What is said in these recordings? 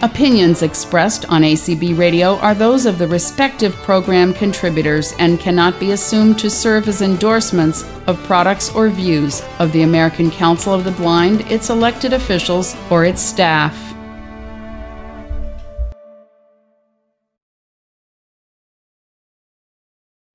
Opinions expressed on ACB Radio are those of the respective program contributors and cannot be assumed to serve as endorsements of products or views of the American Council of the Blind, its elected officials, or its staff.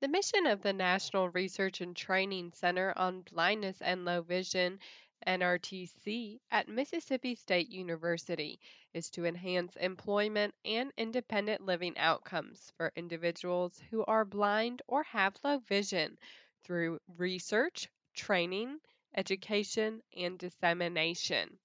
The mission of the National Research and Training Center on Blindness and Low Vision NRTC at Mississippi State University is to enhance employment and independent living outcomes for individuals who are blind or have low vision through research, training, education, and dissemination.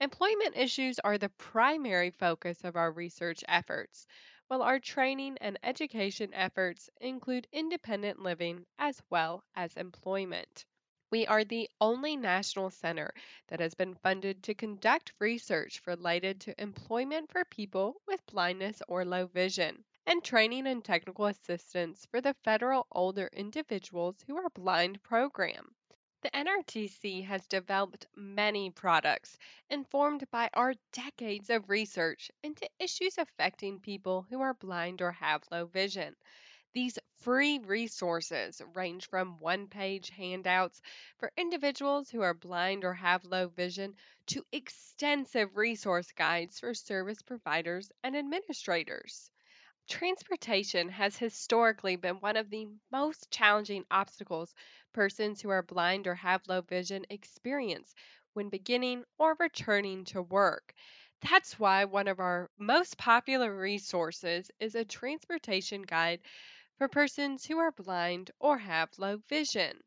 Employment issues are the primary focus of our research efforts, while our training and education efforts include independent living as well as employment. We are the only national center that has been funded to conduct research related to employment for people with blindness or low vision and training and technical assistance for the federal Older Individuals Who Are Blind program. The NRTC has developed many products informed by our decades of research into issues affecting people who are blind or have low vision. These free resources range from one page handouts for individuals who are blind or have low vision to extensive resource guides for service providers and administrators. Transportation has historically been one of the most challenging obstacles persons who are blind or have low vision experience when beginning or returning to work. That's why one of our most popular resources is a transportation guide for persons who are blind or have low vision.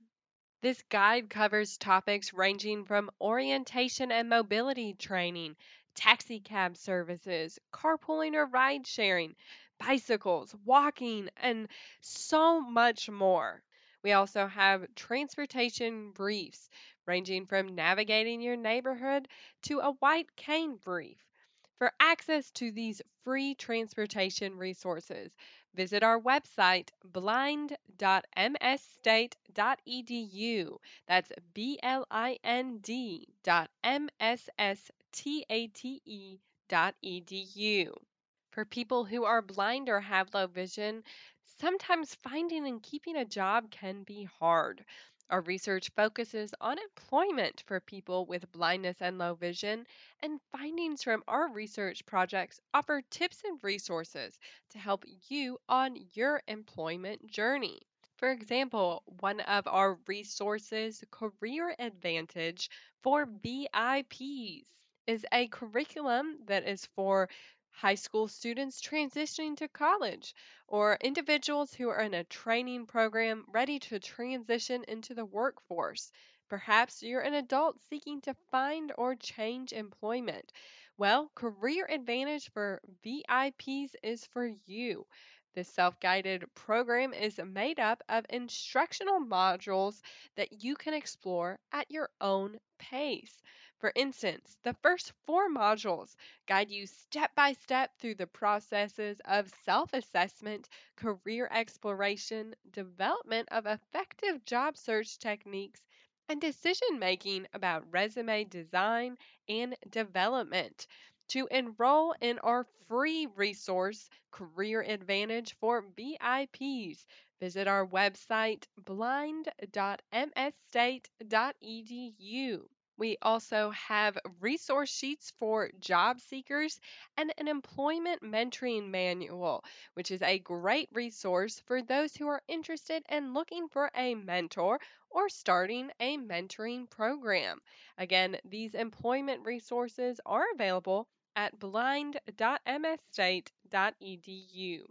This guide covers topics ranging from orientation and mobility training, taxi cab services, carpooling or ride sharing, bicycles, walking, and so much more. We also have transportation briefs ranging from navigating your neighborhood to a white cane brief. For access to these free transportation resources, visit our website blind.msstate.edu. That's B L I N D dot M S S T A T E dot edu. For people who are blind or have low vision, sometimes finding and keeping a job can be hard. Our research focuses on employment for people with blindness and low vision, and findings from our research projects offer tips and resources to help you on your employment journey. For example, one of our resources, Career Advantage for VIPs, is a curriculum that is for high school students transitioning to college, or individuals who are in a training program ready to transition into the workforce. Perhaps you're an adult seeking to find or change employment. Well, Career Advantage for VIPs is for you. This self guided program is made up of instructional modules that you can explore at your own pace. For instance, the first four modules guide you step by step through the processes of self assessment, career exploration, development of effective job search techniques, and decision making about resume design and development. To enroll in our free resource, Career Advantage for VIPs, visit our website blind.msstate.edu. We also have resource sheets for job seekers and an employment mentoring manual, which is a great resource for those who are interested in looking for a mentor or starting a mentoring program. Again, these employment resources are available at blind.msstate.edu.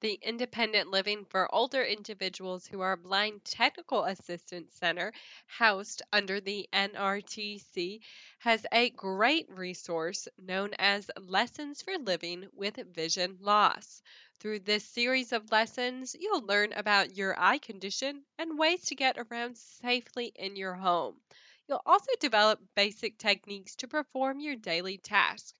The Independent Living for Older Individuals Who Are Blind Technical Assistance Center, housed under the NRTC, has a great resource known as Lessons for Living with Vision Loss. Through this series of lessons, you'll learn about your eye condition and ways to get around safely in your home. You'll also develop basic techniques to perform your daily tasks.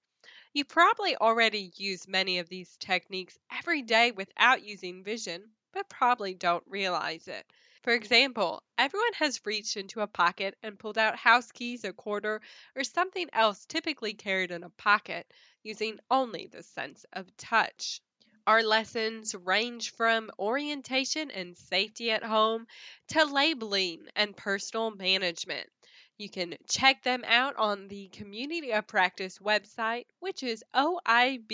You probably already use many of these techniques every day without using vision, but probably don't realize it. For example, everyone has reached into a pocket and pulled out house keys, a quarter, or something else typically carried in a pocket, using only the sense of touch. Our lessons range from orientation and safety at home to labeling and personal management. You can check them out on the Community of Practice website, which is oib-tac.org.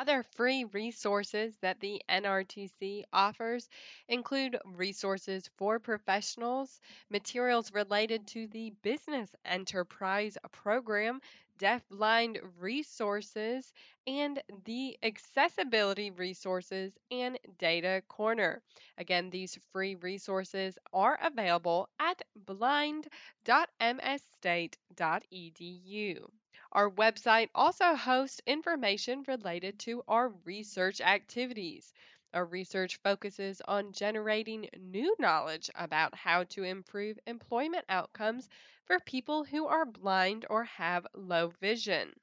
Other free resources that the NRTC offers include resources for professionals, materials related to the Business Enterprise Program, deaf-blind resources, and the accessibility resources and data corner. Again, these free resources are available at blind.msstate.edu. Our website also hosts information related to our research activities. Our research focuses on generating new knowledge about how to improve employment outcomes for people who are blind or have low vision.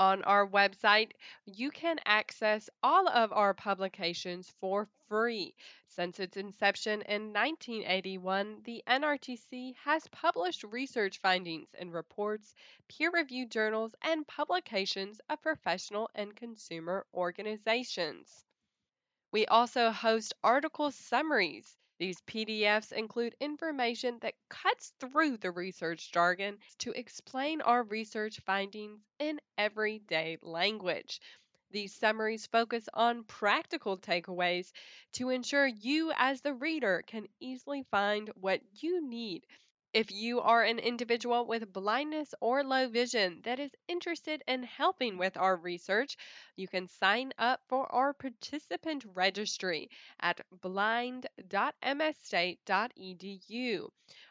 On our website, you can access all of our publications for free. Since its inception in 1981, the NRTC has published research findings in reports, peer reviewed journals, and publications of professional and consumer organizations. We also host article summaries. These PDFs include information that cuts through the research jargon to explain our research findings in everyday language. These summaries focus on practical takeaways to ensure you, as the reader, can easily find what you need if you are an individual with blindness or low vision that is interested in helping with our research, you can sign up for our participant registry at blind.msstate.edu.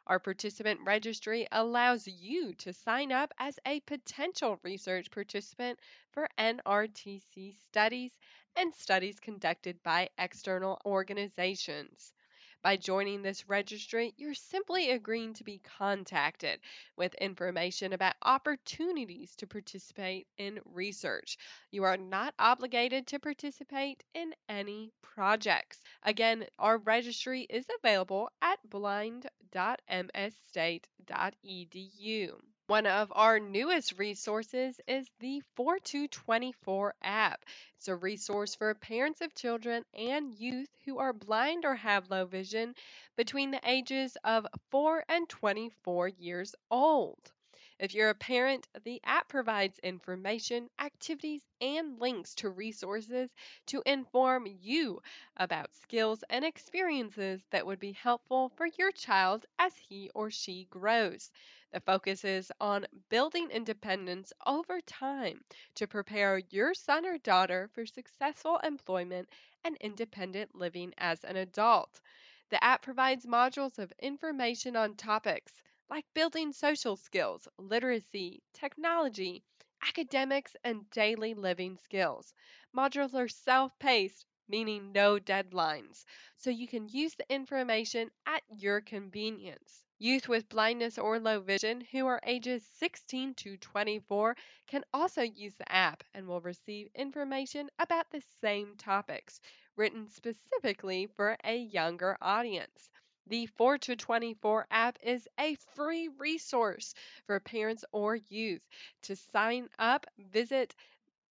Our participant registry allows you to sign up as a potential research participant for NRTC studies and studies conducted by external organizations. By joining this registry, you're simply agreeing to be contacted with information about opportunities to participate in research. You are not obligated to participate in any projects. Again, our registry is available at blind.msstate.edu. One of our newest resources is the 4 to 24 app. It's a resource for parents of children and youth who are blind or have low vision between the ages of 4 and 24 years old. If you're a parent, the app provides information, activities, and links to resources to inform you about skills and experiences that would be helpful for your child as he or she grows. The focus is on building independence over time to prepare your son or daughter for successful employment and independent living as an adult. The app provides modules of information on topics like building social skills, literacy, technology, academics, and daily living skills. Modules are self paced, meaning no deadlines, so you can use the information at your convenience. Youth with blindness or low vision who are ages 16 to 24 can also use the app and will receive information about the same topics, written specifically for a younger audience. The 4 to 24 app is a free resource for parents or youth. To sign up, visit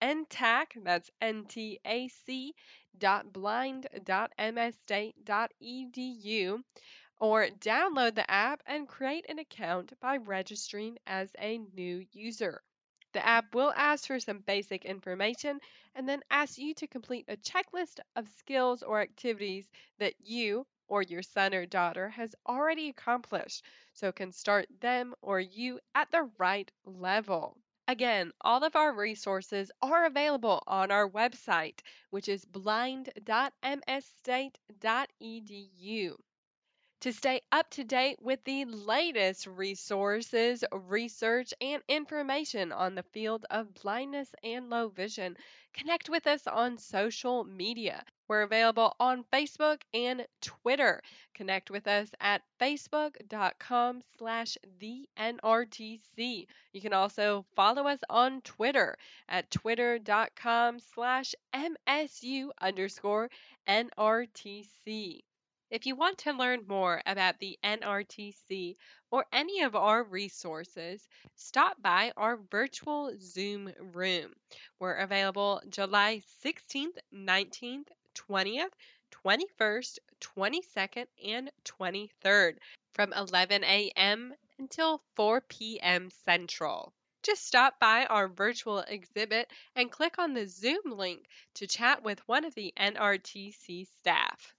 NTAC, that's N-T-A-C, dot blind dot msstate.edu or download the app and create an account by registering as a new user. The app will ask for some basic information and then ask you to complete a checklist of skills or activities that you or your son or daughter has already accomplished so it can start them or you at the right level. Again, all of our resources are available on our website, which is blind.msstate.edu. To stay up to date with the latest resources, research, and information on the field of blindness and low vision, connect with us on social media. We're available on Facebook and Twitter. Connect with us at facebook.com slash NRTC. You can also follow us on Twitter at twitter.com slash MSU underscore NRTC. If you want to learn more about the NRTC or any of our resources, stop by our virtual Zoom room. We're available July 16th, 19th, 20th, 21st, 22nd, and 23rd from 11 a.m. until 4 p.m. Central. Just stop by our virtual exhibit and click on the Zoom link to chat with one of the NRTC staff.